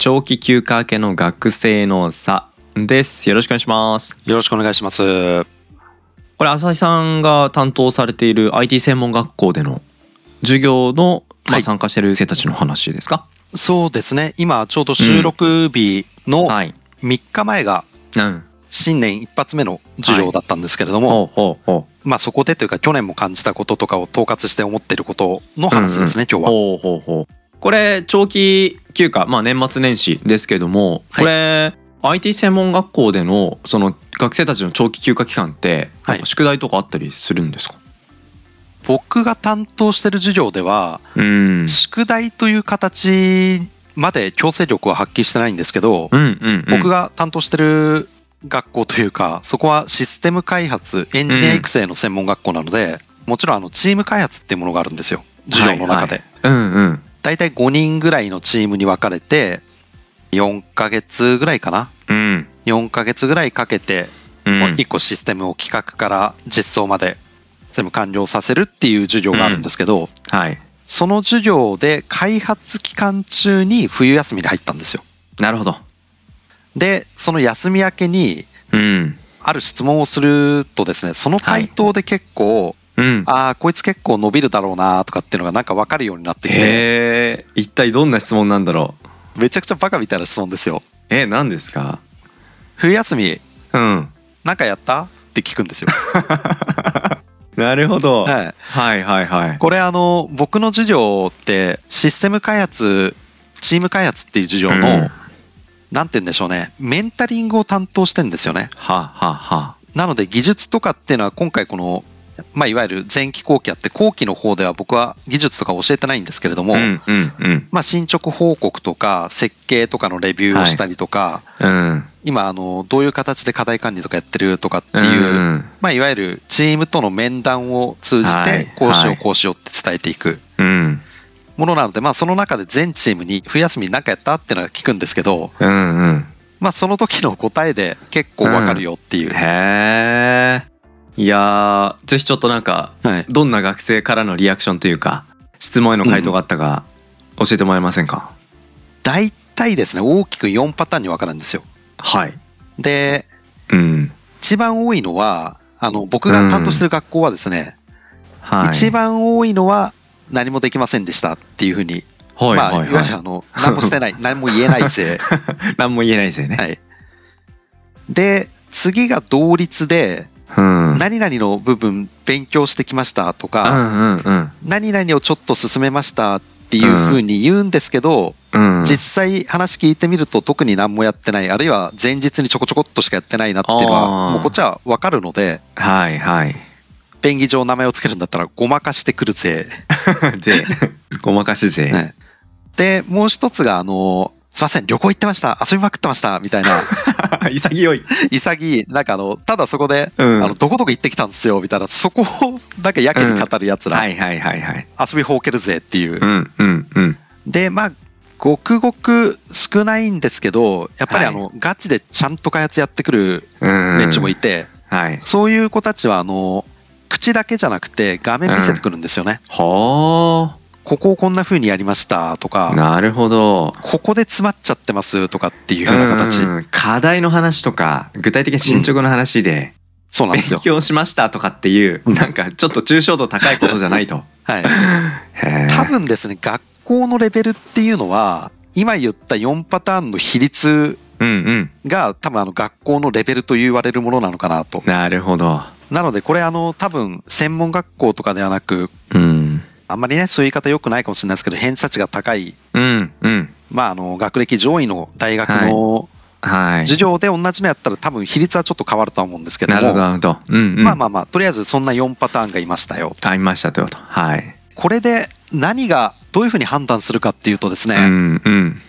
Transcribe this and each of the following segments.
長期休暇明けの学生の差です。よろしくお願いします。よろしくお願いします。これ浅井さんが担当されている IT 専門学校での授業の、まあ、はい。参加している生たちの話ですか？そうですね。今ちょうど収録日のはい。3日前がうん。新年一発目の授業だったんですけれども、まあそこでというか去年も感じたこととかを統括して思っていることの話ですね、今日は。うほうほうほうこれ長期休暇まあ年末年始ですけどもこれ、IT 専門学校でのその学生たちの長期休暇期間って宿題とかあったりするんですか、僕が担当してる授業では、うん。宿題という形まで強制力は発揮してないんですけど、うんうんうん。僕が担当してる学校というか、そこはシステム開発、エンジニア育成の専門学校なので、もちろんあのチーム開発っていうものがあるんですよ。授業の中で。はいはい。うんうん大体5人ぐらいのチームに分かれて、4ヶ月ぐらいかな？うん。4ヶ月ぐらいかけて、うん。1個システムを企画から実装まで全部完了させるっていう授業があるんですけど、はい。その授業で開発期間中に冬休みに入ったんですよ。なるほど。で、その休み明けに、うん。ある質問をするとですね、その回答で結構、うん。ああ、こいつ結構伸びるだろうなとかっていうのがなんか分かるようになってきて、へえ一体どんな質問なんだろう。めちゃくちゃバカみたいな質問ですよ。え何ですか？冬休み、うん。なんかやった？って聞くんですよ。なるほど、はい。はいはいはい。これあの、僕の授業ってシステム開発、チーム開発っていう授業の、うん。なんて言うんでしょうね、メンタリングを担当してんですよね。はあはあはなので技術とかっていうのは今回この、まあ、いわゆる前期後期あって後期の方では僕は技術とか教えてないんですけれども、うんうんうん。まあ、進捗報告とか設計とかのレビューをしたりとか、うん。今あのどういう形で課題管理とかやってるとかっていう、うん。まあ、いわゆるチームとの面談を通じはいてこうしよはいうこうしようって伝えていく。うん。ものなので、まあ、その中で全チームに冬休み何かやったっていうのが聞くんですけど、うんうん。まあ、その時の答えで結構わかるよっていう、へえいやーぜひちょっとなんかはい、どんな学生からのリアクションというか質問への回答があったか教えてもらえませんか、大体ですね大きく4パターンに分かるんですよ。はい。でうん。一番多いのはあの僕が担当してる学校はですね、はい。一番多いのは何もできませんでしたっていうふうに、はいまあ、はいはい。いわゆるあの何もしてない 何も言えないせい、何も言えないですよね、はい、で次が同率でうん。うん何々の部分勉強してきましたとうか、んうん。何々をちょっと進めましたっていうふうに言うんですけど、うん。実際話聞いてみると特に何もやってないあるいは前日にちょこちょこっとしかやってないなっていうのはもうこっちは分かるのではいはい。便宜上名前をつけるんだったらごまかしてくるぜ。ぜ。ごまかしぜ、ね。でもう一つがあのすいません旅行行ってました。遊びまくってました。みたいな 潔い、潔い。なんかあのただそこで、うん、あのどこどこ行ってきたんですよみたいなそこをなんかやけに語るやつら、はいはいはいはい。遊びほうけるぜっていう、うんうんうん。でまあごくごく少ないんですけどやっぱりはい。あの、ガチでちゃんと開発やってくるうん連中もいて、はい。そういう子たちはあの口だけじゃなくて画面見せてくるんですよね、はここをこんな風にやりましたとかあなるほど。ここで詰まっちゃってますとかっていう風な形、うん課題の話とか具体的な進捗の話で勉そうなんですよ。強しましたとかっていううん。なんかちょっと抽象度高いことじゃないと。はい。多分ですね学校のレベルっていうのは今言った4パターンの比率うんうん。が多分あの学校のレベルと言われるものなのかなと。なるほど。なのでこれあの多分専門学校とかではなくうんあんまりねそういう言い方良くないかもしれないですけど偏差値が高い。うんうん。まああの学歴上位の大学のはい。授業で同じのやったら多分比率はちょっと変わるとは思うんですけども。なるほどうんうん。まあまあまあとりあえずそんな4パターンがいましたよありましたということ。はい。これで何がどういうふうに判断するかっていうとですね、うんうん。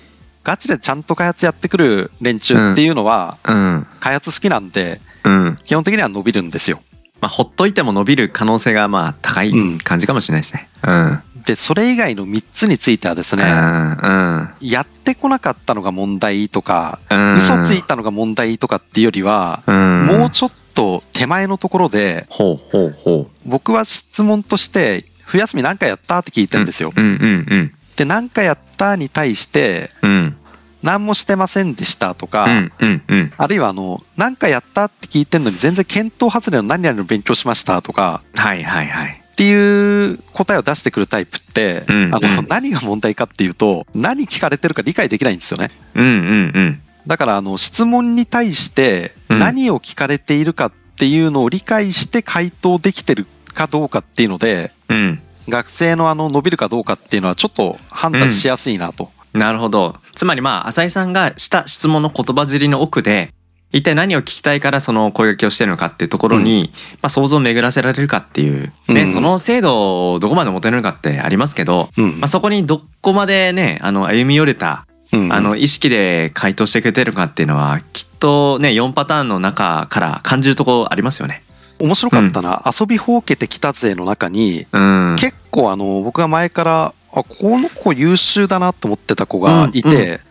ガチでちゃんと開発やってくる連中っていうのは、うん。開発好きなんで、うん。基本的には伸びるんですよ。まあほっといても伸びる可能性がまあ高いうん。感じかもしれないですね。うん。で、それ以外の3つについてはですね、うんやってこなかったのが問題とか、うん。嘘ついたのが問題とかっていうよりは、うん。もうちょっと手前のところで、ほうほうほう。僕は質問として、冬休み何回やった？って聞いてんですよ。うんうんうんで、何回やった？に対して、うん何もしてませんでしたとか、うんうんうん。あるいはあの、何回やったって聞いてんのに全然検討外れの何々の勉強しましたとか、はいはいはい。っていう答えを出してくるタイプって、うんあのうん何が問題かっていうと、何聞かれてるか理解できないんですよね。うんうんうん。だからあの質問に対してうん。何を聞かれているかっていうのを理解して回答できてるかどうかっていうので、うん。学生のあの伸びるかどうかっていうのはちょっと判断しやすいなと。なるほど。つまりまあ浅井さんがした質問の言葉尻の奥で一体何を聞きたいからその攻撃をしてるのかっていうところに、まあ、想像を巡らせられるかっていう、ねうん。その精度をどこまで持てるのかってありますけど、うん。まあ、そこにどこまでねあの歩み寄れたうん。あの意識で回答してくれてるかっていうのはきっとね4パターンの中から感じるところありますよね。面白かったな、遊びほうけてきた勢の中に、うん、結構あの僕が前からあこの子優秀だなと思ってた子がいて。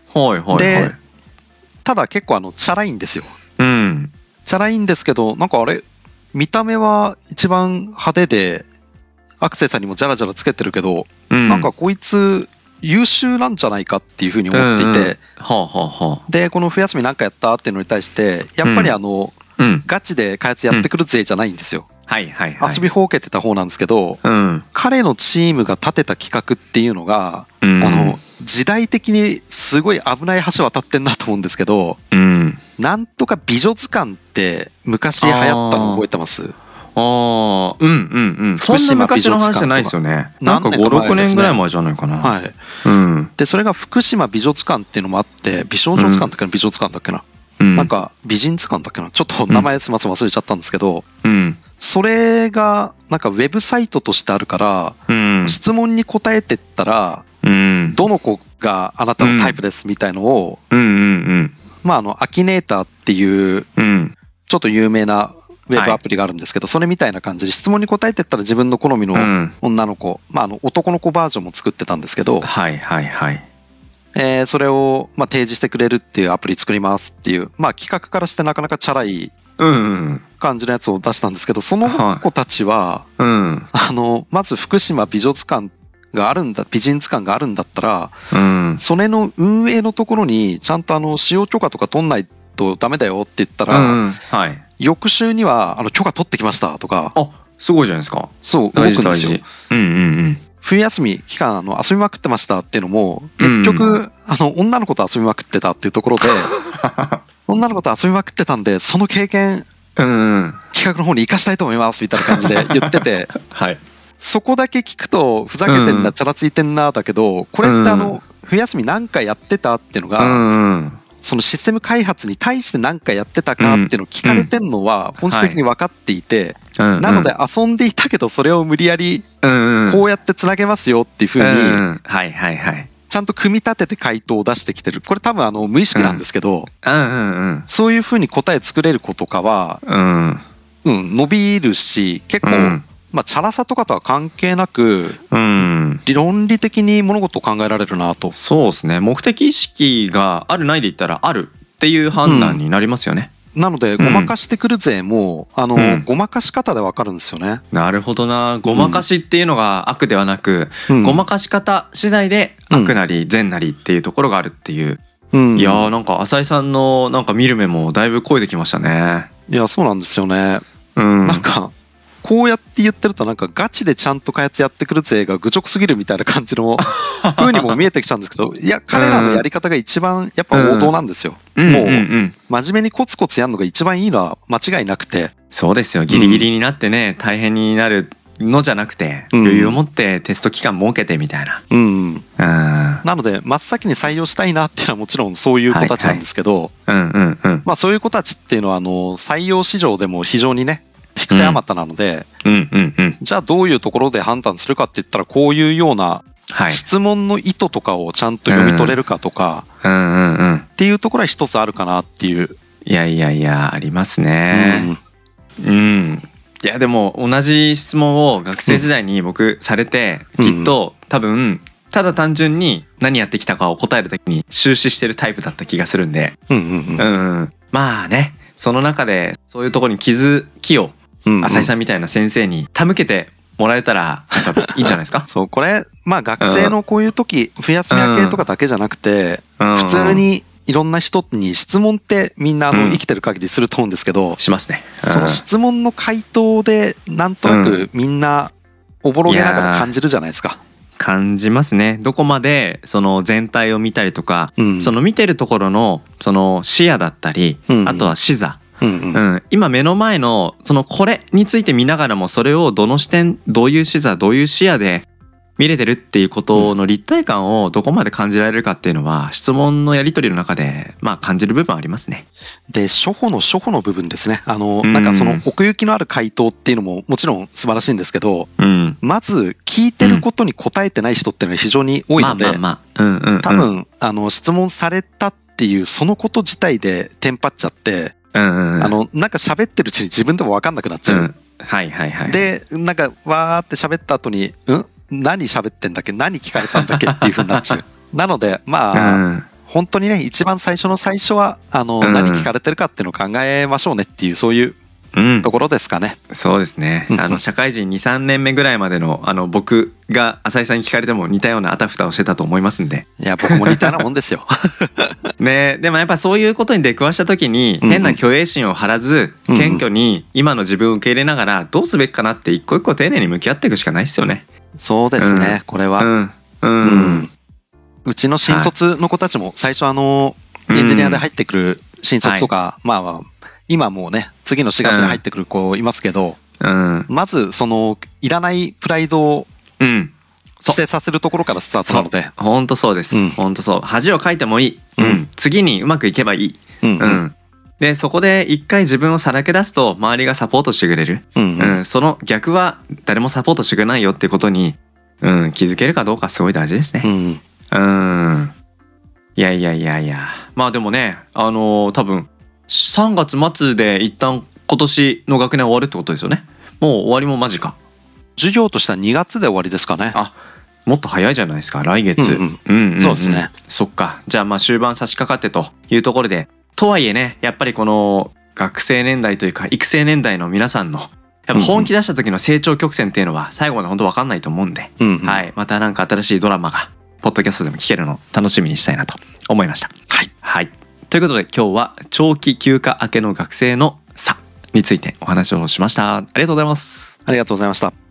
でただ結構あのチャラいんですよ。うん。チャラいんですけどなんかあれ見た目は一番派手でアクセサリーもジャラジャラつけてるけど、うん、なんかこいつ優秀なんじゃないかっていうふうに思っていて。でこの冬休みなんかやったっていうのに対してやっぱりあの、うん。ガチで開発やってくる勢じゃないんですよ、はいはいはい。遊びほうけてた方なんですけどうん。彼のチームが立てた企画っていうのが、うん。あの時代的にすごい危ない橋渡ってんなと思うんですけどうん。なんとか美女図鑑って昔流行ったの覚えてます？ああうんうんうん。そんな昔の話じゃないですよね。なんか何年か前56ですね。年ぐらい前じゃないかな。はい。うん。でそれが福島美女図鑑っていうのもあって美少女図鑑だっけな、美女図鑑だっけな、うん。なんか美人図鑑だっけな？ちょっと名前すみません。忘れちゃったんですけど、うんそれがなんかウェブサイトとしてあるから、うん。質問に答えてったらうん。どの子があなたのタイプですみたいのを、うんうんまああのアキネーターっていううん。うんちょっと有名なウェブアプリがあるんですけど、それみたいな感じで質問に答えてったら自分の好みのうん。女の子、まあ、あの男の子バージョンも作ってたんですけど、はいはいはい。えーそれをまあ提示してくれるっていうアプリ作りますっていう、まあ、企画からしてなかなかチャラいうんうん感じのやつを出したんですけどその子たちは、うん。あのまず福島美女図鑑があるんだ美人図鑑があるんだったらうん。それの運営のところにちゃんとあの使用許可とか取んないとダメだよって言ったら、うんはい。翌週にはあの許可取ってきましたとか。あすごいじゃないですか。そう動くんですよ。事。うんうん冬休み期間あの遊びまくってましたっていうのも結局、あの女の子と遊びまくってたっていうところで 女の子と遊びまくってたんでその経験うん企画の方に生かしたいと思いますみたいな感じで 言ってて。はい。そこだけ聞くとふざけてんな、うんチャラついてん。なだけどこれってあの、うん冬休み何回やってたっていうのが、うんうんそのシステム開発に対して何回やってたかっていうのを聞かれてんのは本質的に分かっていて、うんなので遊んでいたけどそれを無理やりこうやってつなげますよっていうふううんにうん。はいはいはいちゃんと組み立てて回答を出してきてる。これ多分あの無意識なんですけど、うんうんうん。そういうふうに答え作れる子とかは、うん。うん、伸びるし結構、うん。まあチャラさとかとは関係なくうん。理論理的に物事を考えられるなと。そうですね。目的意識があるないで言ったらあるっていう判断になりますよね、なのでごまかしてくる勢も、あの、うん。ごまかし方でわかるんですよね。なるほどな。ごまかしっていうのが悪ではなく、うん。ごまかし方次第で悪なり善なりっていうところがあるっていう、うん。いやーなんか浅井さんのなんか見る目もだいぶ超えてきましたね。いやそうなんですよね。うん。なんかこうやって言ってるとなんかガチでちゃんと開発やってくる勢が愚直すぎるみたいな感じの 風にも見えてきちゃうんですけどいや彼らのやり方が一番やっぱ王道なんですよ。うんもううんうん。真面目にコツコツやるのが一番いいのは間違いなくて。そうですよ。ギリギリになってね、大変になるのじゃなくてうん。余裕を持ってテスト期間設けてみたいな。うん。うん。なので真っ先に採用したいなっていうのはもちろんそういう子たちなんですけど、うんうんうん。まあそういう子たちっていうのはあの採用市場でも非常にね引く手あまたなので、うんうんうん。じゃあどういうところで判断するかって言ったらこういうようなはい。質問の意図とかをちゃんと読み取れるかとかうんうんうん。っていうところは一つあるかなっていう。いやいやいやありますね。うん、いやでも同じ質問を学生時代に僕されて、うん。きっと多分ただ単純に何やってきたかを答えるときに終始してるタイプだった気がするんで、うんまあねその中でそういうところに気づきを浅井さんみたいな先生に手向けてもらえたらいいんじゃないですか？そうこれまあ学生のこういう時冬休み明けとかだけじゃなくてうん。普通にいろんな人に質問ってみんなあうん。の生きてる限りすると思うんですけどしますね。その質問の回答でなんとなくみんなおぼろげながら感じるじゃないですか。感じますね。どこまでその全体を見たりとか、うん。その見てるところのその視野だったり、うん。あとは視座、うんうん。うん、今目の前のそのこれについて見ながらもそれをどの視点どういう視座どういう視野で見れてるっていうことの立体感をどこまで感じられるかっていうのは質問のやり取りの中でまあ感じる部分ありますね。で初歩の初歩の部分ですね。あのうん。なんかその奥行きのある回答っていうのももちろん素晴らしいんですけどうん、まず聞いてることに答えてない人っていうのが非常に多いので多分あの質問されたっていうそのこと自体でテンパっちゃってうんうんうん、あのなんか喋ってるうちに自分でも分かんなくなっちゃう。うん、はいはいはい。でなんかわーって喋った後に「ん？何喋ってんだっけ？何聞かれたんだっけ?」っていう風になっちゃう。なのでまあ、うん本当にね一番最初の最初はあの、うん何聞かれてるかっていうのを考えましょうねっていうそういううんところですかね。そうですね。うん。あの社会人23年目ぐらいまでのあの僕が浅井さんに聞かれても似たようなあたふたをしてたと思いますんで。いや僕も似たようなもんですよ。ねでもやっぱそういうことに出くわした時にうん変な虚栄心を張らずうん謙虚に今の自分を受け入れながらどうすべきかなって一個一個丁寧に向き合っていくしかないですよね。そうですね、うん。これは。うん。ううん。んうちの新卒の子たちも最初あのエンジニアで入ってくる新卒とか、まあまあ今もうね次の4月に入ってくる子いますけど、うん。まずそのいらないプライドをうん。そう。捨てさせるところからスタートなので。本当そうです、うん。本当そう。恥をかいてもいい、うん。うん。次にうまくいけばいい、うん。うん。でそこで一回自分をさらけ出すと周りがサポートしてくれる、うん。うん。その逆は誰もサポートしてくれないよってことに、うん、気づけるかどうかすごい大事ですね。うん。うん。いやいやいやいや。まあでもね、あのー多分3月末で一旦今年の学年終わるってことですよね。もう終わりも間近。授業としては2月で終わりですかね。あもっと早いじゃないですか来月。うんそうですね。そっか。じゃあまあ終盤差し掛かってというところで、とはいえね、やっぱりこの学生年代というか育成年代の皆さんのやっぱ本気出した時の成長曲線っていうのは最後まで本当分かんないと思うんで、うんうんはい、またなんか新しいドラマがポッドキャストでも聞けるのを楽しみにしたいなと思いました。はい。はい、ということで今日は長期休暇明けの学生の差についてお話をしました。ありがとうございます。ありがとうございました。